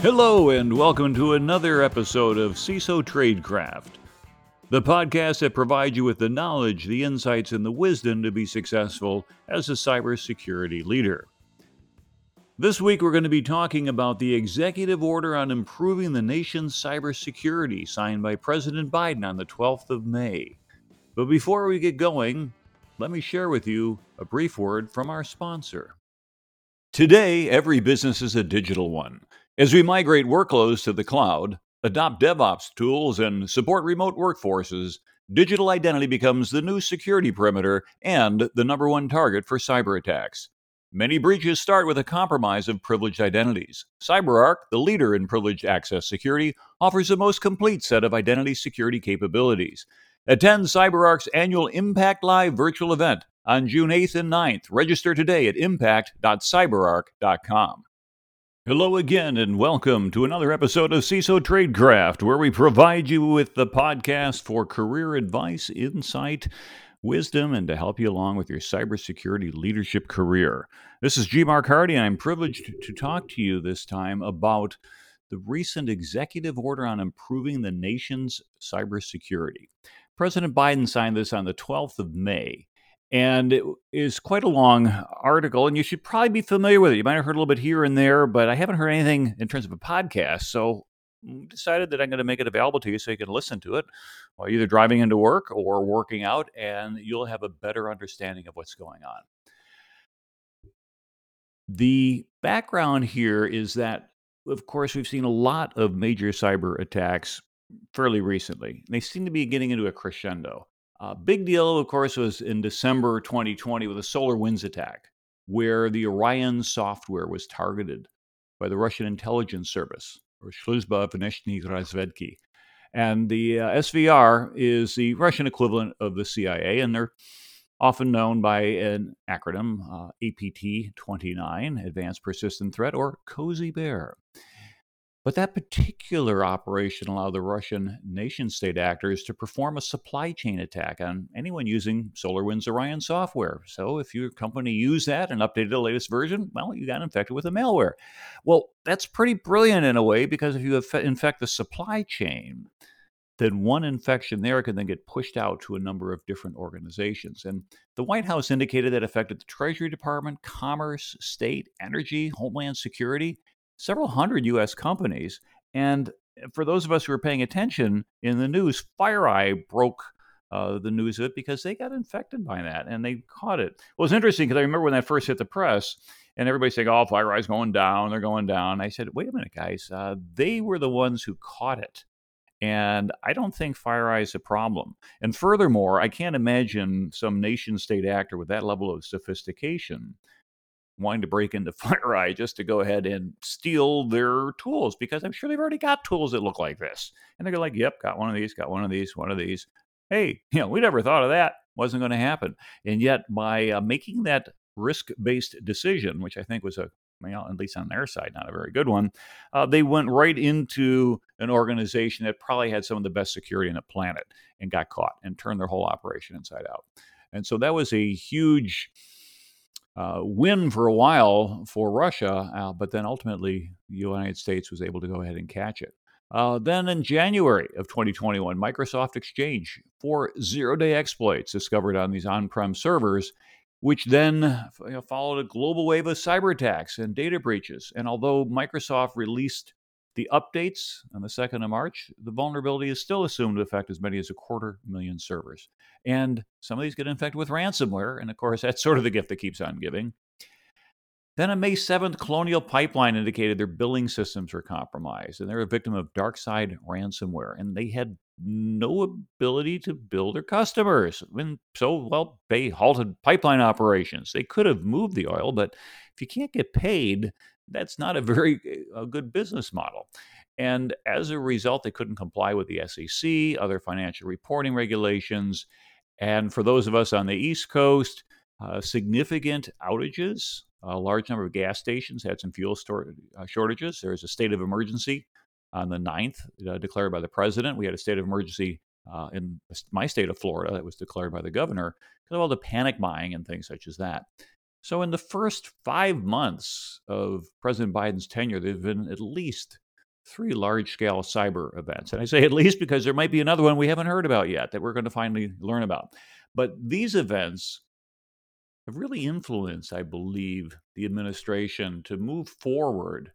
Hello, and welcome to another episode of CISO Tradecraft, the podcast that provides you with the knowledge, the insights, and the wisdom to be successful as a cybersecurity leader. This week, we're going to be talking about the executive order on improving the nation's cybersecurity signed by President Biden on the 12th of May. But before we get going, let me share with you a brief word from our sponsor. Today, every business is a digital one. As we migrate workloads to the cloud, adopt DevOps tools, and support remote workforces, digital identity becomes the new security perimeter and the number one target for cyber attacks. Many breaches start with a compromise of privileged identities. CyberArk, the leader in privileged access security, offers the most complete set of identity security capabilities. Attend CyberArk's annual Impact Live virtual event on June 8th and 9th. Register today at impact.cyberark.com. Hello again, and welcome to another episode of CISO Tradecraft, where we provide you with the podcast for career advice, insight, wisdom, and to help you along with your cybersecurity leadership career. This is G. Mark Hardy, and I'm privileged to talk to you this time about the recent executive order on improving the nation's cybersecurity. President Biden signed this on the 12th of May. And it is quite a long article, and you should probably be familiar with it. You might have heard a little bit here and there, but I haven't heard anything in terms of a podcast. So decided that I'm going to make it available to you so you can listen to it while either driving into work or working out, and you'll have a better understanding of what's going on. The background here is that, of course, we've seen a lot of major cyber attacks fairly recently. They seem to be getting into a crescendo. Uh, big deal, of course, was in December 2020 with a SolarWinds attack, where the Orion software was targeted by the Russian intelligence service, or Shluzba Veneshny Razvedki. And the uh, SVR is the Russian equivalent of the CIA, and they're often known by an acronym, uh, APT 29, Advanced Persistent Threat, or Cozy Bear. But that particular operation allowed the Russian nation state actors to perform a supply chain attack on anyone using SolarWinds Orion software. So if your company used that and updated the latest version, well, you got infected with a malware. Well, that's pretty brilliant in a way because if you infect the supply chain, then one infection there can then get pushed out to a number of different organizations. And the White House indicated that affected the Treasury Department, Commerce, State, Energy, Homeland Security, several hundred U.S. companies. And for those of us who are paying attention in the news, FireEye broke uh, the news of it because they got infected by that and they caught it. Well, it's interesting because I remember when that first hit the press and everybody saying, oh, FireEye's going down, they're going down. I said, wait a minute, guys, uh, they were the ones who caught it. And I don't think FireEye is a problem. And furthermore, I can't imagine some nation state actor with that level of sophistication wanting to break into FireEye just to go ahead and steal their tools because I'm sure they've already got tools that look like this. And they're like, yep, got one of these, got one of these, one of these. Hey, you know, we never thought of that. Wasn't going to happen. And yet, by uh, making that risk based decision, which I think was a well, at least on their side, not a very good one. Uh, they went right into an organization that probably had some of the best security on the planet and got caught and turned their whole operation inside out. And so that was a huge uh, win for a while for Russia, uh, but then ultimately the United States was able to go ahead and catch it. Uh, then in January of 2021, Microsoft Exchange for zero day exploits discovered on these on prem servers, which then you know, followed a global wave of cyber attacks and data breaches. And although Microsoft released the updates on the 2nd of March, the vulnerability is still assumed to affect as many as a quarter million servers. And some of these get infected with ransomware. And of course, that's sort of the gift that keeps on giving. Then on May 7th, Colonial Pipeline indicated their billing systems were compromised and they're a victim of DarkSide ransomware. And they had no ability to bill their customers. And so, well, they halted pipeline operations. They could have moved the oil, but if you can't get paid, that's not a very a good business model. And as a result, they couldn't comply with the SEC, other financial reporting regulations. And for those of us on the East Coast, uh, significant outages. A large number of gas stations had some fuel store, uh, shortages. There was a state of emergency on the 9th uh, declared by the president. We had a state of emergency uh, in my state of Florida that was declared by the governor because of all the panic buying and things such as that. So, in the first five months of President Biden's tenure, there have been at least three large scale cyber events. And I say at least because there might be another one we haven't heard about yet that we're going to finally learn about. But these events have really influenced, I believe, the administration to move forward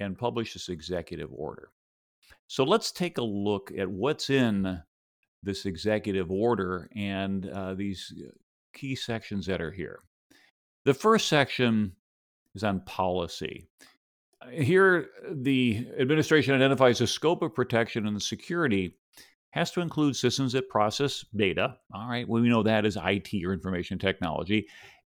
and publish this executive order. So let's take a look at what's in this executive order and uh, these uh, key sections that are here. The first section is on policy. Here, the administration identifies the scope of protection and the security has to include systems that process data. All right, well, we know that is IT or information technology,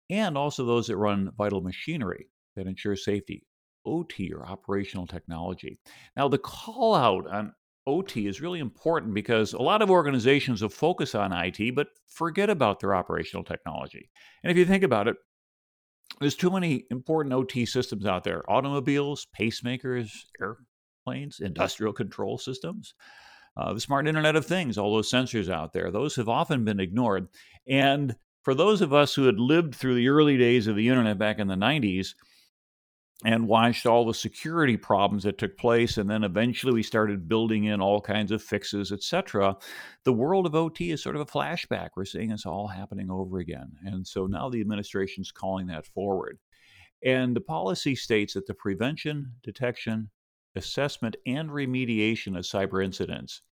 and also those that run vital machinery that ensure safety. OT or operational technology. Now, the call out on OT is really important because a lot of organizations will focus on IT but forget about their operational technology. And if you think about it, there's too many important OT systems out there automobiles, pacemakers, airplanes, industrial control systems. Uh, the smart Internet of Things, all those sensors out there, those have often been ignored. And for those of us who had lived through the early days of the internet back in the 90s, and watched all the security problems that took place and then eventually we started building in all kinds of fixes etc the world of ot is sort of a flashback. We're seeing this all happening over again. And so now the administration's calling that forward. And the policy states that the prevention detection assessment and remediation of cyber incidents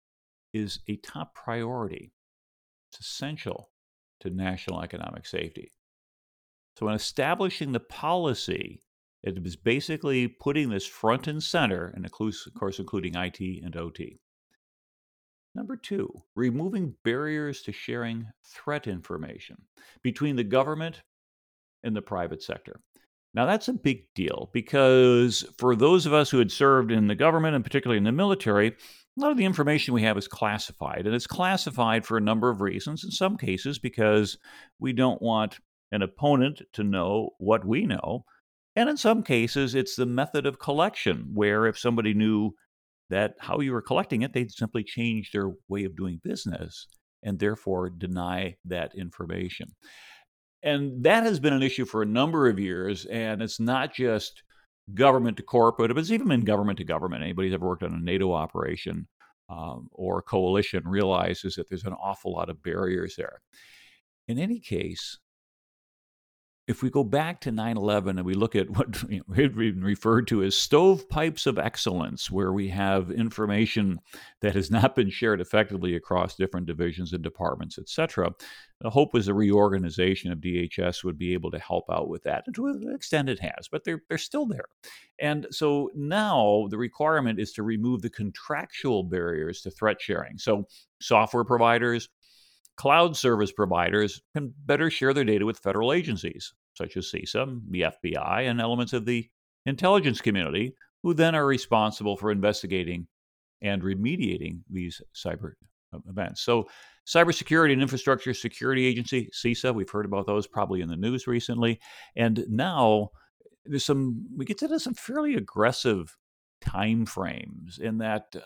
is a top priority. It's essential to national economic safety. So in establishing the policy it was basically putting this front and center, and of course, including IT and OT. Number two, removing barriers to sharing threat information between the government and the private sector. Now, that's a big deal because for those of us who had served in the government and particularly in the military, a lot of the information we have is classified. And it's classified for a number of reasons. In some cases, because we don't want an opponent to know what we know. And in some cases, it's the method of collection, where if somebody knew that how you were collecting it, they'd simply change their way of doing business and therefore deny that information. And that has been an issue for a number of years. And it's not just government to corporate, but it's even been government to government. Anybody who's ever worked on a NATO operation um, or coalition realizes that there's an awful lot of barriers there. In any case, if we go back to 9 11 and we look at what we've been referred to as stovepipes of excellence, where we have information that has not been shared effectively across different divisions and departments, et cetera, the hope was a reorganization of DHS would be able to help out with that. And to an extent, it has, but they're, they're still there. And so now the requirement is to remove the contractual barriers to threat sharing. So, software providers, Cloud service providers can better share their data with federal agencies, such as CISA, the FBI, and elements of the intelligence community, who then are responsible for investigating and remediating these cyber events. So, Cybersecurity and Infrastructure Security Agency, CISA, we've heard about those probably in the news recently. And now there's some, we get to some fairly aggressive time frames in that uh,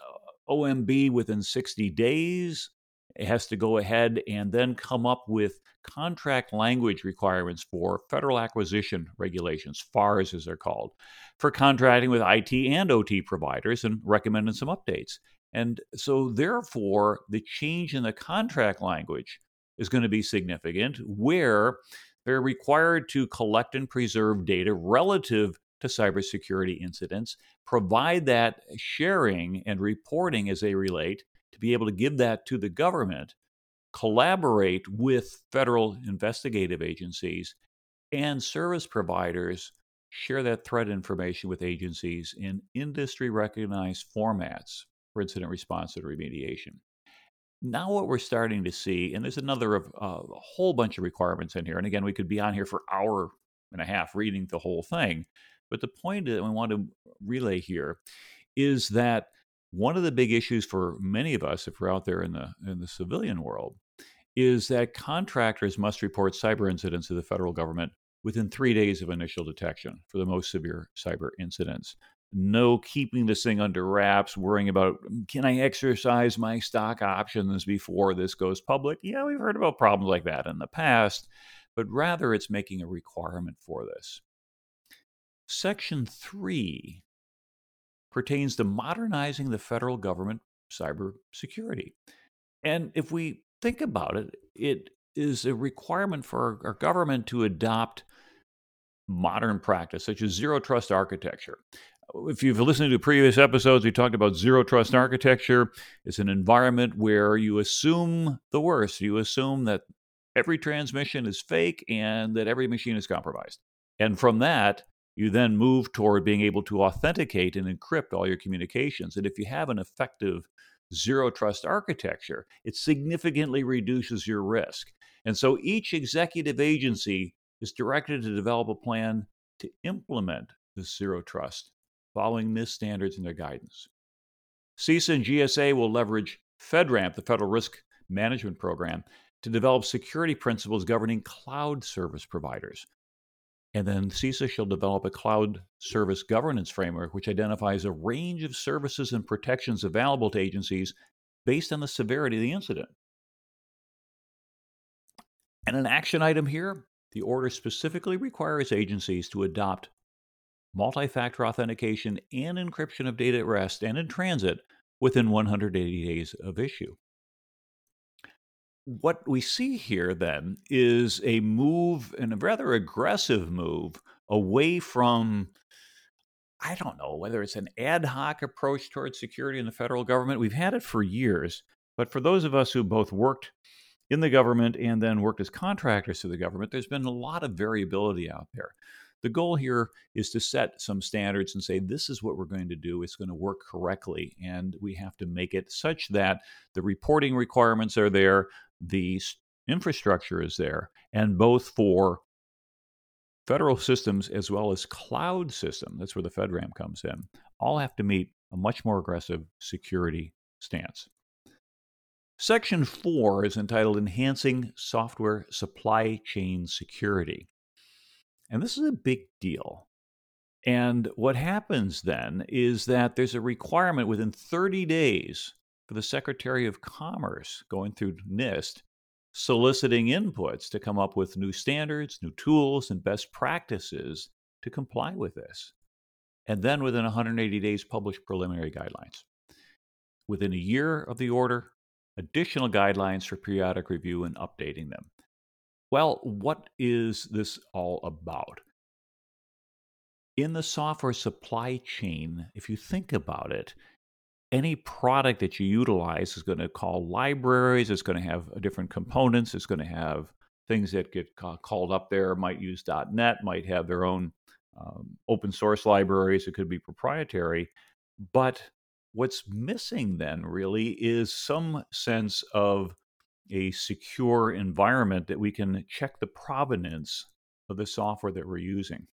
OMB within 60 days, has to go ahead and then come up with contract language requirements for federal acquisition regulations, FARs as they're called, for contracting with IT and OT providers and recommending some updates. And so, therefore, the change in the contract language is going to be significant, where they're required to collect and preserve data relative to cybersecurity incidents, provide that sharing and reporting as they relate to be able to give that to the government, collaborate with federal investigative agencies and service providers, share that threat information with agencies in industry recognized formats for incident response and remediation. Now, what we're starting to see, and there's another of uh, a whole bunch of requirements in here, and again, we could be on here for hour and a half reading the whole thing. But the point that we want to relay here is that one of the big issues for many of us, if we're out there in the in the civilian world, is that contractors must report cyber incidents to the federal government within three days of initial detection for the most severe cyber incidents. No keeping this thing under wraps, worrying about mm, can I exercise my stock options before this goes public? Yeah, we've heard about problems like that in the past, but rather it's making a requirement for this. Section 3 pertains to modernizing the federal government cybersecurity. And if we think about it, it is a requirement for our, our government to adopt modern practice, such as zero trust architecture. If you've listened to previous episodes, we talked about zero trust architecture. It's an environment where you assume the worst. You assume that every transmission is fake and that every machine is compromised. And from that, you then move toward being able to authenticate and encrypt all your communications. And if you have an effective zero trust architecture, it significantly reduces your risk. And so each executive agency is directed to develop a plan to implement this zero trust, following NIST standards and their guidance. CISA and GSA will leverage FedRAMP, the Federal Risk Management Program, to develop security principles governing cloud service providers. And then CISA shall develop a cloud service governance framework which identifies a range of services and protections available to agencies based on the severity of the incident. And an action item here the order specifically requires agencies to adopt multi factor authentication and encryption of data at rest and in transit within 180 days of issue what we see here then is a move and a rather aggressive move away from I don't know whether it's an ad hoc approach towards security in the federal government. We've had it for years, but for those of us who both worked in the government and then worked as contractors to the government, there's been a lot of variability out there. The goal here is to set some standards and say, this is what we're going to do. It's going to work correctly. And we have to make it such that the reporting requirements are there, the infrastructure is there, and both for federal systems as well as cloud system, that's where the FedRAMP comes in, all have to meet a much more aggressive security stance. Section 4 is entitled Enhancing Software Supply Chain Security. And this is a big deal. And what happens then is that there's a requirement within 30 days the Secretary of Commerce going through NIST soliciting inputs to come up with new standards, new tools, and best practices to comply with this. And then within 180 days, publish preliminary guidelines. Within a year of the order, additional guidelines for periodic review and updating them. Well, what is this all about? In the software supply chain, if you think about it, any product that you utilize is going to call libraries, it's going to have different components, it's going to have things that get called up there, might use .NET, might have their own um, open source libraries, it could be proprietary. But what's missing then really is some sense of a secure environment that we can check the provenance of the software that we're using.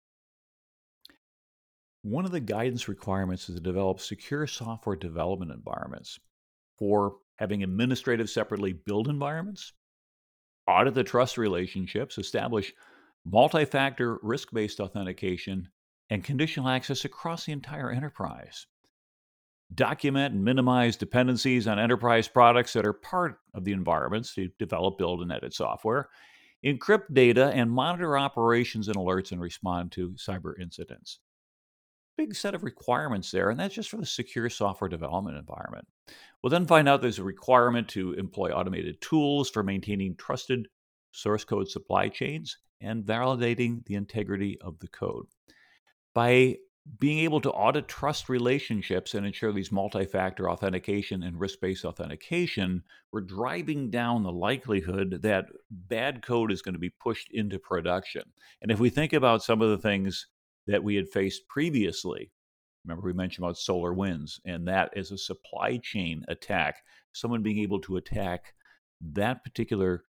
One of the guidance requirements is to develop secure software development environments for having administrative separately build environments, audit the trust relationships, establish multi factor risk based authentication, and conditional access across the entire enterprise document and minimize dependencies on enterprise products that are part of the environments to develop, build, and edit software, encrypt data, and monitor operations and alerts and respond to cyber incidents. Big set of requirements there, and that's just for the secure software development environment. We'll then find out there's a requirement to employ automated tools for maintaining trusted source code supply chains and validating the integrity of the code. By being able to audit trust relationships and ensure these multi factor authentication and risk based authentication, we're driving down the likelihood that bad code is going to be pushed into production. And if we think about some of the things that we had faced previously, remember we mentioned about SolarWinds, and that is a supply chain attack, someone being able to attack that particular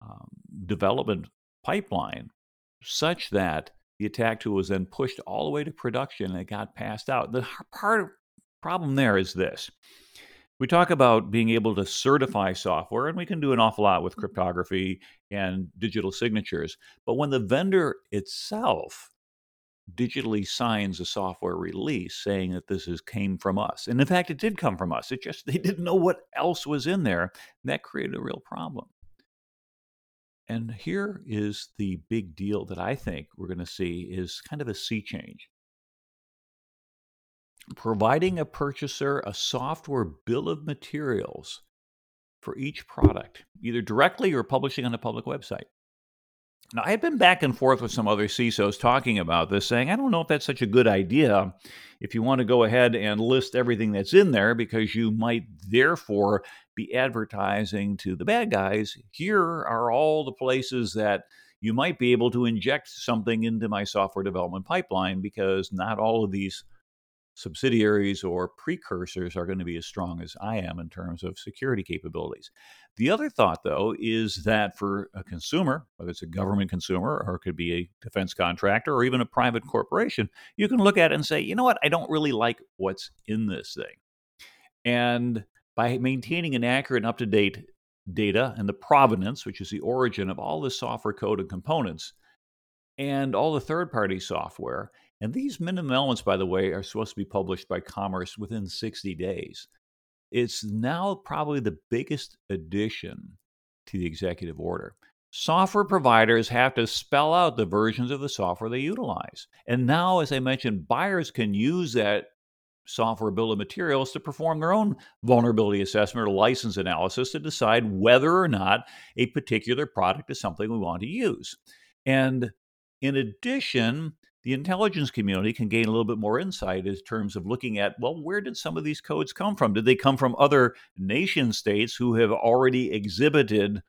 um, development pipeline such that the attack tool was then pushed all the way to production and it got passed out. The part problem there is this. We talk about being able to certify software, and we can do an awful lot with mm-hmm. cryptography and digital signatures. But when the vendor itself digitally signs a software release saying that this is came from us, and in fact, it did come from us. It just they didn't know what else was in there. that created a real problem. And here is the big deal that I think we're going to see is kind of a sea change. providing a purchaser a software bill of materials for each product, either directly or publishing on a public website. Now, I had been back and forth with some other CISOs talking about this, saying, I don't know if that's such a good idea if you want to go ahead and list everything that's in there, because you might therefore be advertising to the bad guys. Here are all the places that you might be able to inject something into my software development pipeline, because not all of these subsidiaries or precursors are going to be as strong as I am in terms of security capabilities. The other thought, though, is that for a consumer, whether it's a government consumer or it could be a defense contractor or even a private corporation, you can look at it and say, you know what, I don't really like what's in this thing. And by maintaining an accurate and up to date data and the provenance, which is the origin of all the software code and components, and all the third party software, and these minimum elements, by the way, are supposed to be published by Commerce within 60 days. It's now probably the biggest addition to the executive order. Software providers have to spell out the versions of the software they utilize. And now, as I mentioned, buyers can use that software bill of materials to perform their own vulnerability assessment or license analysis to decide whether or not a particular product is something we want to use. And in addition, the intelligence community can gain a little bit more insight in terms of looking at well where did some of these codes come from? Did they come from other nation states who have already exhibited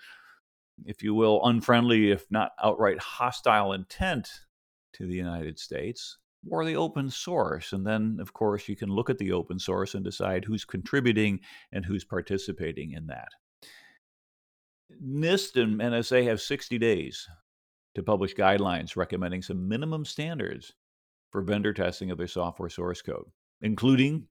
if you will unfriendly if not outright hostile intent to the united states or the open source? And then of course you can look at the open source and decide who's contributing and who's participating in that. NIST and NSA have 60 days to publish guidelines recommending some minimum standards for vendor testing of their software source code, including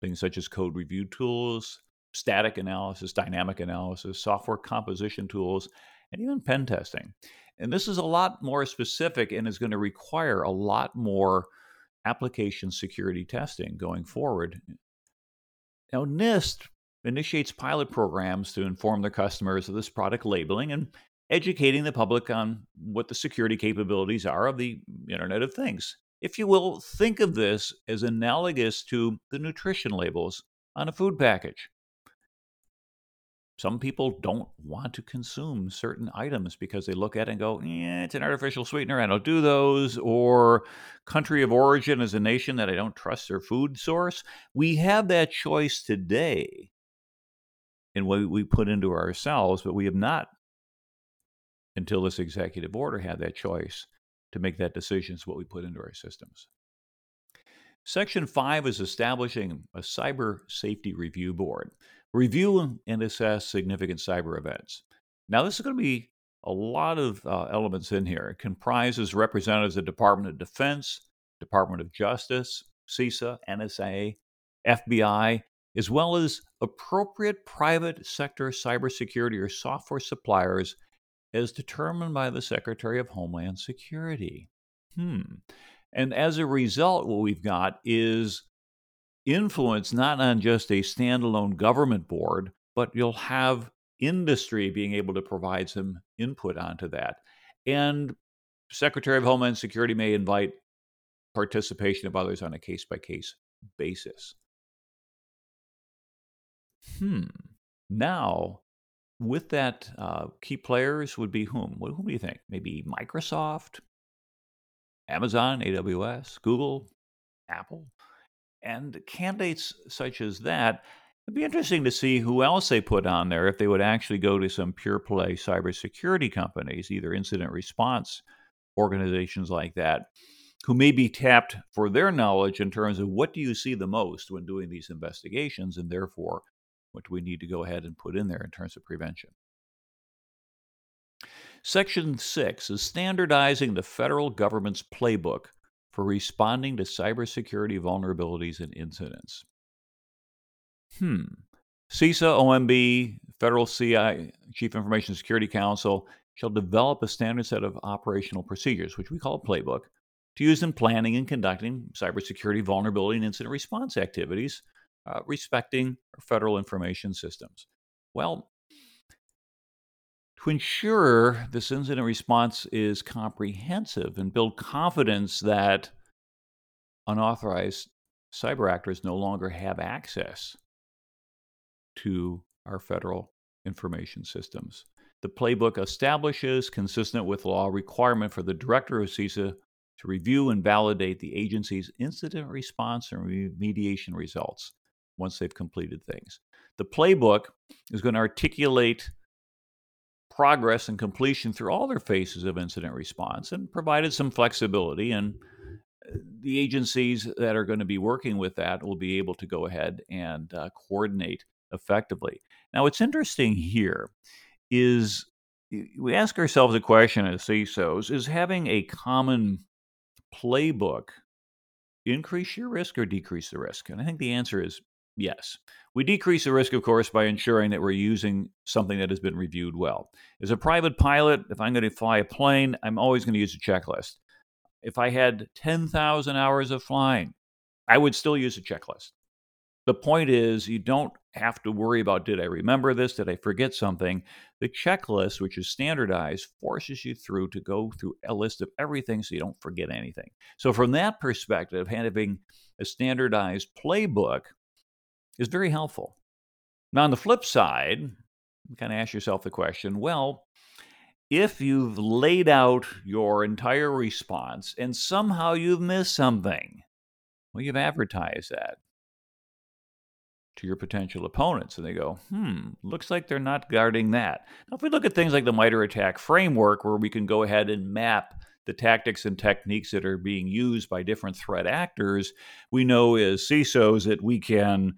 things such as code review tools, static analysis, dynamic analysis, software composition tools, and even pen testing. And this is a lot more specific and is going to require a lot more application security testing going forward. Now, NIST initiates pilot programs to inform their customers of this product labeling and educating the public on what the security capabilities are of the Internet of Things. If you will, think of this as analogous to the nutrition labels on a food package. Some people don't want to consume certain items because they look at it and go, yeah, it's an artificial sweetener. I don't do those. Or country of origin is a nation that I don't trust their food source. We have that choice today in what we put into ourselves, but we have not until this executive order had that choice to make that decision is what we put into our systems. Section 5 is establishing a cyber safety review board. Review and assess significant cyber events. Now, this is going to be a lot of uh, elements in here. It comprises representatives of Department of Defense, Department of Justice, CISA, NSA, FBI, as well as appropriate private sector cybersecurity or software suppliers as determined by the Secretary of Homeland Security. Hmm. And as a result, what we've got is influence not on just a standalone government board, but you'll have industry being able to provide some input onto that. And Secretary of Homeland Security may invite participation of others on a case by case basis. Hmm. Now, with that, uh, key players would be whom? Whom do you think? Maybe Microsoft, Amazon, AWS, Google, Apple, and candidates such as that. It'd be interesting to see who else they put on there if they would actually go to some pure play cybersecurity companies, either incident response organizations like that, who may be tapped for their knowledge in terms of what do you see the most when doing these investigations, and therefore what do we need to go ahead and put in there in terms of prevention? Section 6 is standardizing the federal government's playbook for responding to cybersecurity vulnerabilities and incidents. Hmm. CISA, OMB, Federal CI, Chief Information Security Council, shall develop a standard set of operational procedures, which we call a playbook, to use in planning and conducting cybersecurity vulnerability and incident response activities uh, respecting federal information systems? Well, to ensure this incident response is comprehensive and build confidence that unauthorized cyber actors no longer have access to our federal information systems. The playbook establishes, consistent with law, requirement for the director of CISA to review and validate the agency's incident response and remediation results once they've completed things. The playbook is going to articulate progress and completion through all their phases of incident response and provided some flexibility. And uh, the agencies that are going to be working with that will be able to go ahead and uh, coordinate effectively. Now, what's interesting here is we ask ourselves a question as CISOs is having a common playbook increase your risk or decrease the risk? And I think the answer is yes. We decrease the risk, of course, by ensuring that we're using something that has been reviewed well. As a private pilot, if I'm going to fly a plane, I'm always going to use a checklist. If I had 10,000 hours of flying, I would still use a checklist. The point is, you don't have to worry about did I remember this? Did I forget something? The checklist, which is standardized, forces you through to go through a list of everything so you don't forget anything. So, from that perspective, having a standardized playbook is very helpful. Now, on the flip side, you kind of ask yourself the question well, if you've laid out your entire response and somehow you've missed something, well, you've advertised that to your potential opponents. And they go, hmm, looks like they're not guarding that. Now, if we look at things like the MITRE ATT&CK framework, where we can go ahead and map the tactics and techniques that are being used by different threat actors, we know as CISOs that we can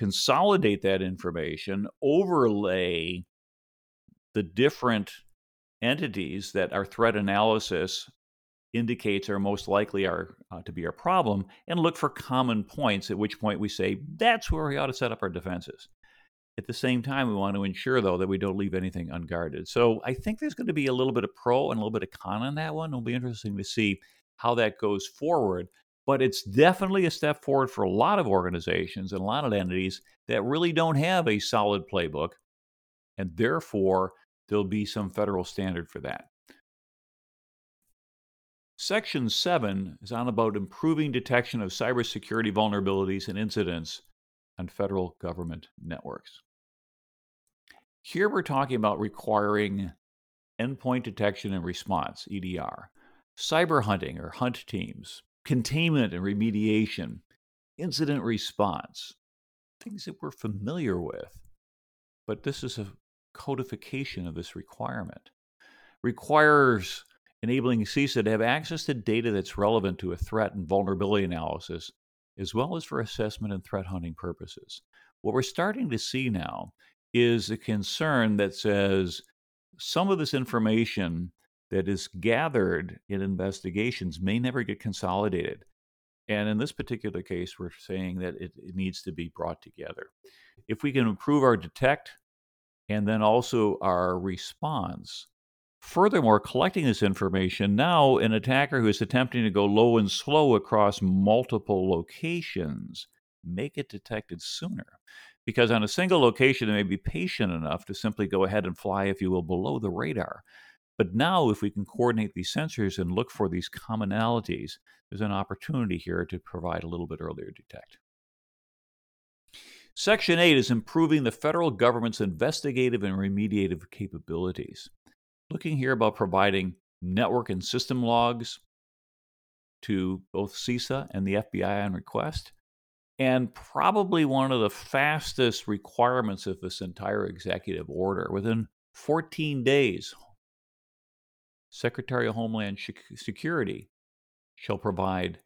consolidate that information, overlay the different entities that our threat analysis indicates are most likely are uh, to be our problem and look for common points at which point we say that's where we ought to set up our defenses. At the same time we want to ensure though that we don't leave anything unguarded. So i think there's going to be a little bit of pro and a little bit of con on that one. It'll be interesting to see how that goes forward but it's definitely a step forward for a lot of organizations and a lot of entities that really don't have a solid playbook and therefore there'll be some federal standard for that Section 7 is on about improving detection of cybersecurity vulnerabilities and incidents on federal government networks. Here we're talking about requiring endpoint detection and response, EDR, cyber hunting or hunt teams, containment and remediation, incident response, things that we're familiar with. But this is a codification of this requirement. Requires enabling CISA to have access to data that's relevant to a threat and vulnerability analysis, as well as for assessment and threat hunting purposes. What we're starting to see now is a concern that says some of this information that is gathered in investigations may never get consolidated. And in this particular case, we're saying that it, it, needs to be brought together. If we can improve our detect and then also our response, Furthermore, collecting this information, now an attacker who is attempting to go low and slow across multiple locations may get detected sooner. Because on a single location, they may be patient enough to simply go ahead and fly, if you will, below the radar. But now, if we can coordinate these sensors and look for these commonalities, there's an opportunity here to provide a little bit earlier detect. Section 8 is improving the federal government's investigative and remediative capabilities looking here about providing network and system logs to both CISA and the FBI on request. And probably one of the fastest requirements of this entire executive order within 14 days, Secretary of Homeland Security shall provide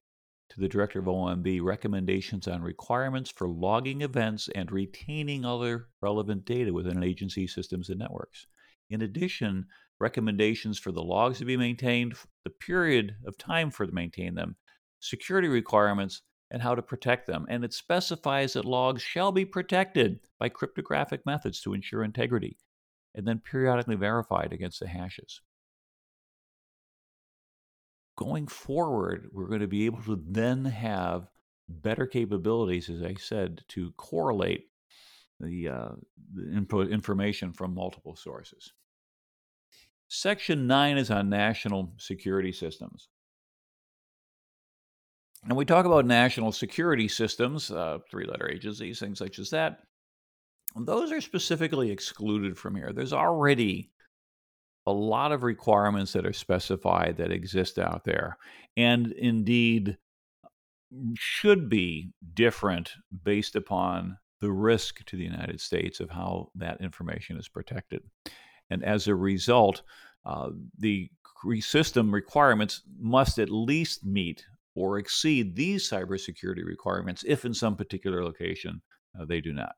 to the Director of OMB recommendations on requirements for logging events and retaining other relevant data within an agency systems and networks. In addition, recommendations for the logs to be maintained, the period of time for to maintain them, security requirements, and how to protect them. And it specifies that logs shall be protected by cryptographic methods to ensure integrity, and then periodically verified against the hashes. Going forward, we're going to be able to then have better capabilities, as I said, to correlate the, uh, the input information from multiple sources. Section 9 is on national security systems. And we talk about national security systems, uh, three letter agencies, things such as that. Those are specifically excluded from here. There's already a lot of requirements that are specified that exist out there, and indeed should be different based upon the risk to the United States of how that information is protected. And as a result, uh, the system requirements must at least meet or exceed these cybersecurity requirements if in some particular location uh, they do not.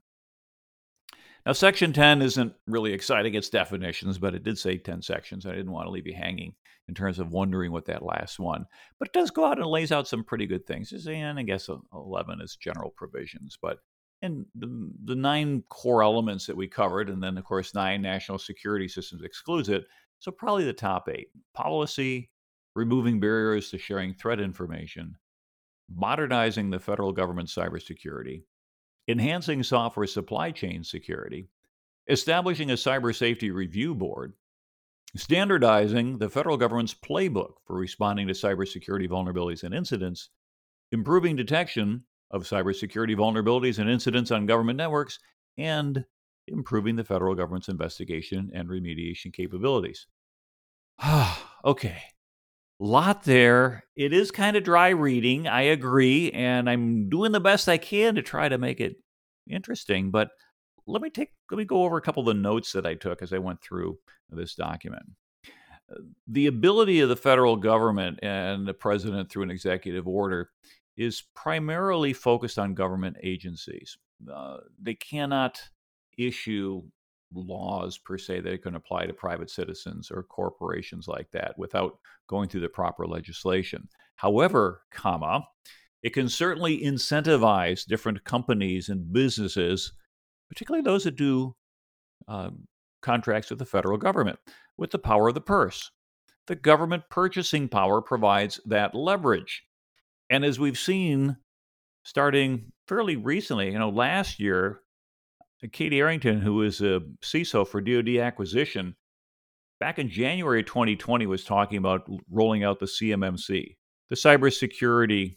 Now, Section 10 isn't really exciting its definitions, but it did say 10 sections. I didn't want to leave you hanging in terms of wondering what that last one. But it does go out and lays out some pretty good things. And I guess 11 is general provisions. But and the, the nine core elements that we covered, and then, of course, nine national security systems excludes it. So, probably the top eight policy, removing barriers to sharing threat information, modernizing the federal government cybersecurity, enhancing software supply chain security, establishing a cyber safety review board, standardizing the federal government's playbook for responding to cybersecurity vulnerabilities and incidents, improving detection of cybersecurity vulnerabilities and incidents on government networks, and improving the federal government's investigation and remediation capabilities. okay, lot there. It is kind of dry reading, I agree, and I'm doing the best I can to try to make it interesting. But let me take let me go over a couple of the notes that I took as I went through this document. The ability of the federal government and the president through an executive order is primarily focused on government agencies. Uh, they cannot issue laws per se that can apply to private citizens or corporations like that without going through the proper legislation. However, comma, it can certainly incentivize different companies and businesses, particularly those that do um, contracts with the federal government, with the power of the purse. The government purchasing power provides that leverage. And as we've seen starting fairly recently, you know, last year, Katie Arrington, who is a CISO for DoD acquisition, back in January 2020 was talking about rolling out the CMMC, the cybersecurity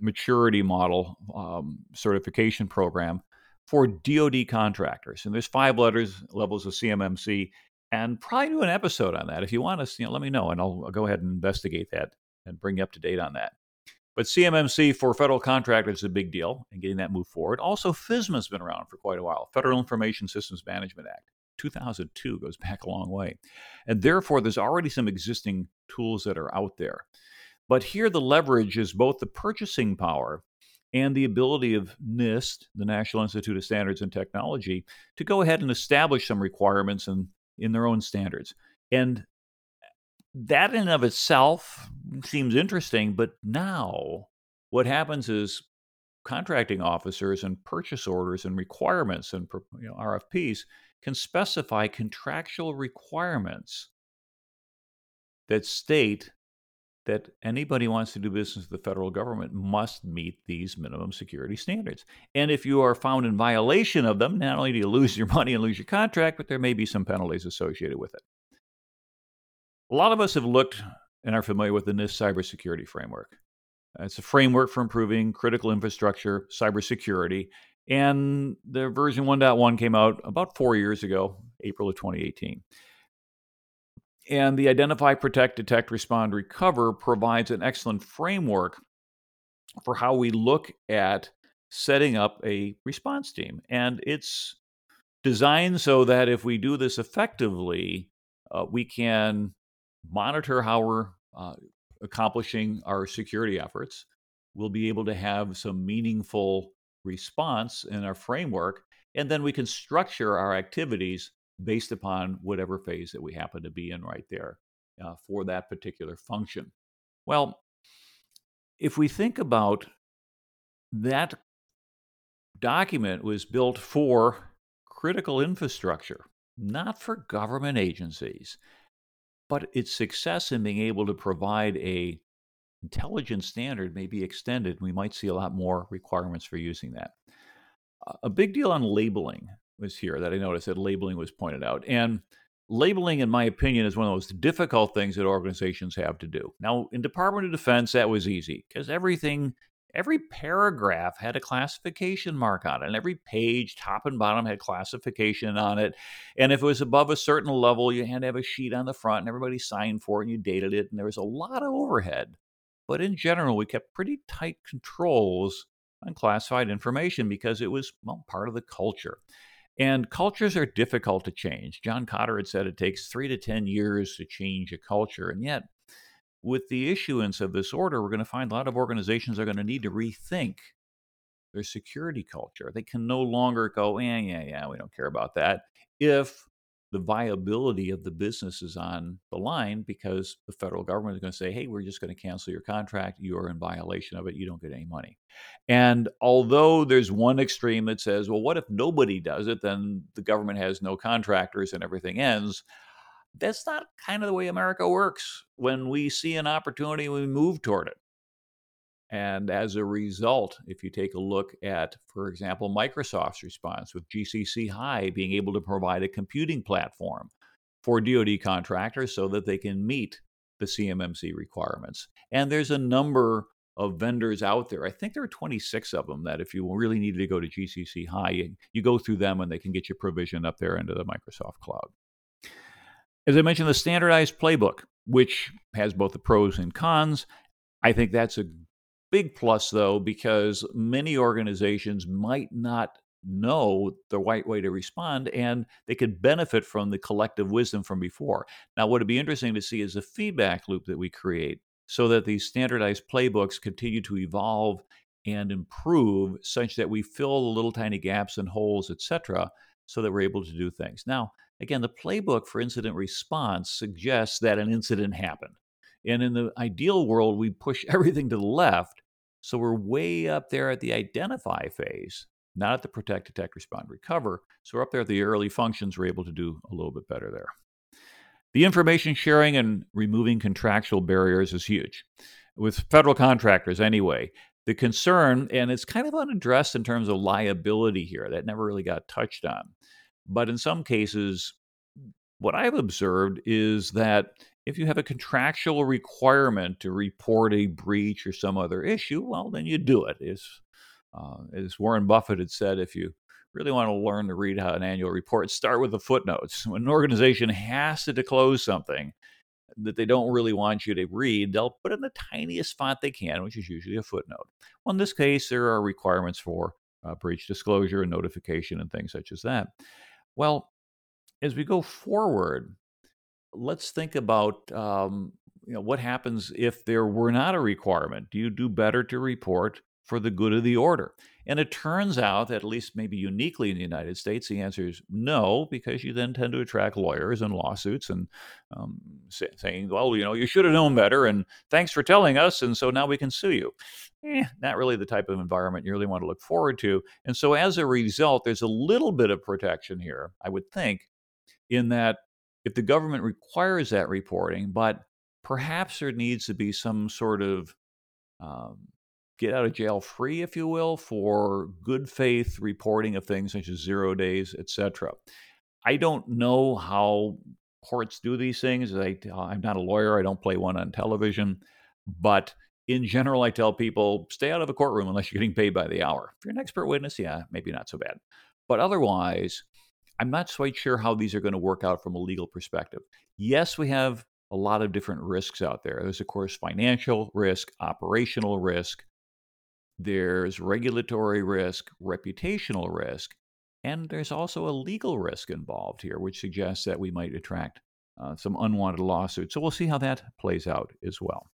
maturity model um, certification program for DoD contractors. And there's five letters levels of CMMC, and probably do an episode on that if you want to. You know, let me know, and I'll, I'll go ahead and investigate that and bring you up to date on that. But CMMC for federal contractors is a big deal and getting that moved forward. Also, FISMA has been around for quite a while Federal Information Systems Management Act. 2002 goes back a long way. And therefore, there's already some existing tools that are out there. But here, the leverage is both the purchasing power and the ability of NIST, the National Institute of Standards and Technology, to go ahead and establish some requirements in, in their own standards. And that in of itself seems interesting, but now what happens is contracting officers and purchase orders and requirements and you know, RFPs can specify contractual requirements that state that anybody wants to do business with the federal government must meet these minimum security standards. And if you are found in violation of them, not only do you lose your money and lose your contract, but there may be some penalties associated with it. A lot of us have looked and are familiar with the NIST cybersecurity framework. It's a framework for improving critical infrastructure cybersecurity. And the version 1.1 came out about four years ago, April of 2018. And the Identify, Protect, Detect, Respond, Recover provides an excellent framework for how we look at setting up a response team. And it's designed so that if we do this effectively, uh, we can monitor how we're uh, accomplishing our security efforts. We'll be able to have some meaningful response in our framework, and then we can structure our activities based upon whatever phase that we happen to be in right there uh, for that particular function. Well, if we think about that document was built for critical infrastructure, not for government agencies but its success in being able to provide a intelligence standard may be extended. We might see a lot more requirements for using that. A big deal on labeling was here that I noticed that labeling was pointed out. And labeling, in my opinion, is one of the most difficult things that organizations have to do. Now, in Department of Defense, that was easy because everything, every paragraph had a classification mark on it, and every page, top and bottom, had classification on it. And if it was above a certain level, you had to have a sheet on the front, and everybody signed for it, and you dated it, and there was a lot of overhead. But in general, we kept pretty tight controls on classified information because it was well, part of the culture. And cultures are difficult to change. John Kotter had said it takes three to 10 years to change a culture. And yet, with the issuance of this order, we're going to find a lot of organizations are going to need to rethink their security culture. They can no longer go, yeah, yeah, yeah, we don't care about that. If the viability of the business is on the line because the federal government is going to say, hey, we're just going to cancel your contract. You're in violation of it. You don't get any money. And although there's one extreme that says, well, what if nobody does it? Then the government has no contractors and everything ends. That's not kind of the way America works. When we see an opportunity, we move toward it. And as a result, if you take a look at, for example, Microsoft's response with GCC High being able to provide a computing platform for DoD contractors so that they can meet the CMMC requirements. And there's a number of vendors out there. I think there are 26 of them that if you really needed to go to GCC High, you, you go through them and they can get you provision up there into the Microsoft cloud. As I mentioned, the standardized playbook, which has both the pros and cons, I think that's a big plus, though, because many organizations might not know the right way to respond and they could benefit from the collective wisdom from before. Now, what would be interesting to see is the feedback loop that we create so that these standardized playbooks continue to evolve and improve such that we fill the little tiny gaps and holes, etc., so that we're able to do things. Now, again, the playbook for incident response suggests that an incident happened. And in the ideal world, we push everything to the left so we're way up there at the identify phase, not at the protect, detect, respond, recover. So we're up there at the early functions. We're able to do a little bit better there. The information sharing and removing contractual barriers is huge. With federal contractors, anyway, the concern, and it's kind of unaddressed in terms of liability here, that never really got touched on. But in some cases, what I've observed is that if you have a contractual requirement to report a breach or some other issue, well, then you do it. As, uh, as Warren Buffett had said, if you really want to learn to read how an annual report, start with the footnotes. When an organization has to disclose something that they don't really want you to read, they'll put in the tiniest font they can, which is usually a footnote. Well, in this case, there are requirements for uh, breach disclosure and notification and things such as that. Well, as we go forward, let's think about um, you know what happens if there were not a requirement. Do you do better to report for the good of the order? And it turns out that at least maybe uniquely in the United States, the answer is no, because you then tend to attract lawyers and lawsuits and um, say, saying, well, you know, you should have known better, and thanks for telling us, and so now we can sue you. Eh, not really the type of environment you really want to look forward to. And so as a result, there's a little bit of protection here, I would think, in that if the government requires that reporting, but perhaps there needs to be some sort of um, get out of jail free, if you will, for good faith reporting of things such as zero days, etc. I don't know how courts do these things. I, uh, I'm not a lawyer. I don't play one on television, but in general, I tell people stay out of a courtroom unless you're getting paid by the hour. If you're an expert witness, yeah, maybe not so bad. But otherwise, I'm not quite sure how these are going to work out from a legal perspective. Yes, we have a lot of different risks out there. There's, of course, financial risk, operational risk, there's regulatory risk, reputational risk, and there's also a legal risk involved here, which suggests that we might attract uh, some unwanted lawsuits. So we'll see how that plays out as well.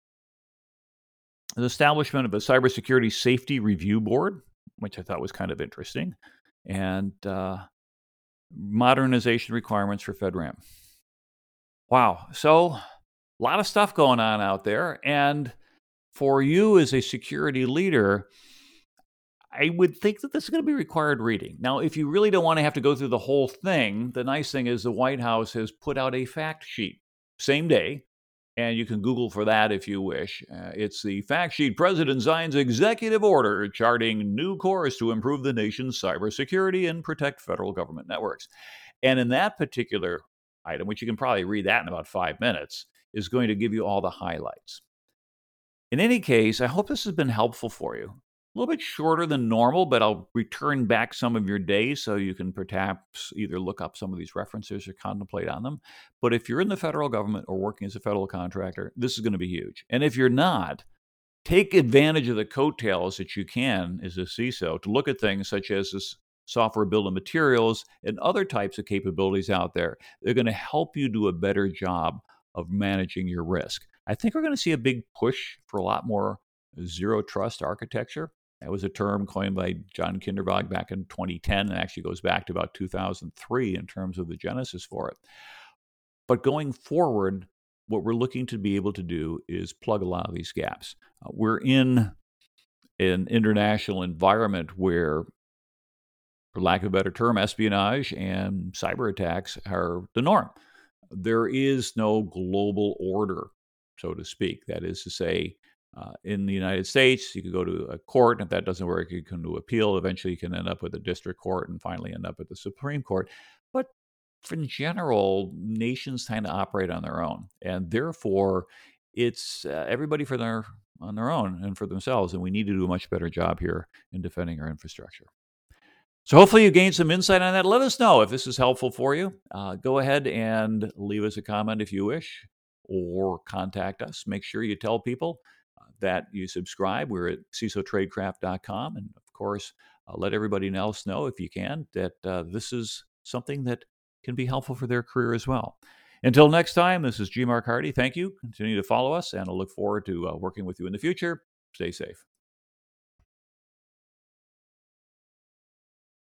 The establishment of a cybersecurity safety review board, which I thought was kind of interesting, and uh, modernization requirements for FedRAMP. Wow. So, a lot of stuff going on out there. And for you as a security leader, I would think that this is going to be required reading. Now, if you really don't want to have to go through the whole thing, the nice thing is the White House has put out a fact sheet same day and you can Google for that if you wish. Uh, it's the fact sheet President signs executive order charting new course to improve the nation's cybersecurity and protect federal government networks. And in that particular item, which you can probably read that in about five minutes, is going to give you all the highlights. In any case, I hope this has been helpful for you. A little bit shorter than normal, but I'll return back some of your days so you can perhaps either look up some of these references or contemplate on them. But if you're in the federal government or working as a federal contractor, this is going to be huge. And if you're not, take advantage of the coattails that you can as a CISO to look at things such as this software of materials and other types of capabilities out there. They're going to help you do a better job of managing your risk. I think we're going to see a big push for a lot more zero trust architecture. That was a term coined by John Kindervag back in 2010 and actually goes back to about 2003 in terms of the genesis for it. But going forward, what we're looking to be able to do is plug a lot of these gaps. Uh, we're in an international environment where, for lack of a better term, espionage and cyber attacks are the norm. There is no global order, so to speak. That is to say, uh, in the United States, you could go to a court, and if that doesn't work, you can do appeal. Eventually, you can end up with a district court and finally end up at the Supreme Court. But in general, nations tend to operate on their own, and therefore, it's uh, everybody for their on their own and for themselves. And we need to do a much better job here in defending our infrastructure. So hopefully you gained some insight on that. Let us know if this is helpful for you. Uh, go ahead and leave us a comment if you wish, or contact us. Make sure you tell people uh, that you subscribe. We're at CISOTradecraft.com, and of course, uh, let everybody else know if you can that uh, this is something that can be helpful for their career as well. Until next time, this is G. Mark Hardy. Thank you. Continue to follow us, and I look forward to uh, working with you in the future. Stay safe.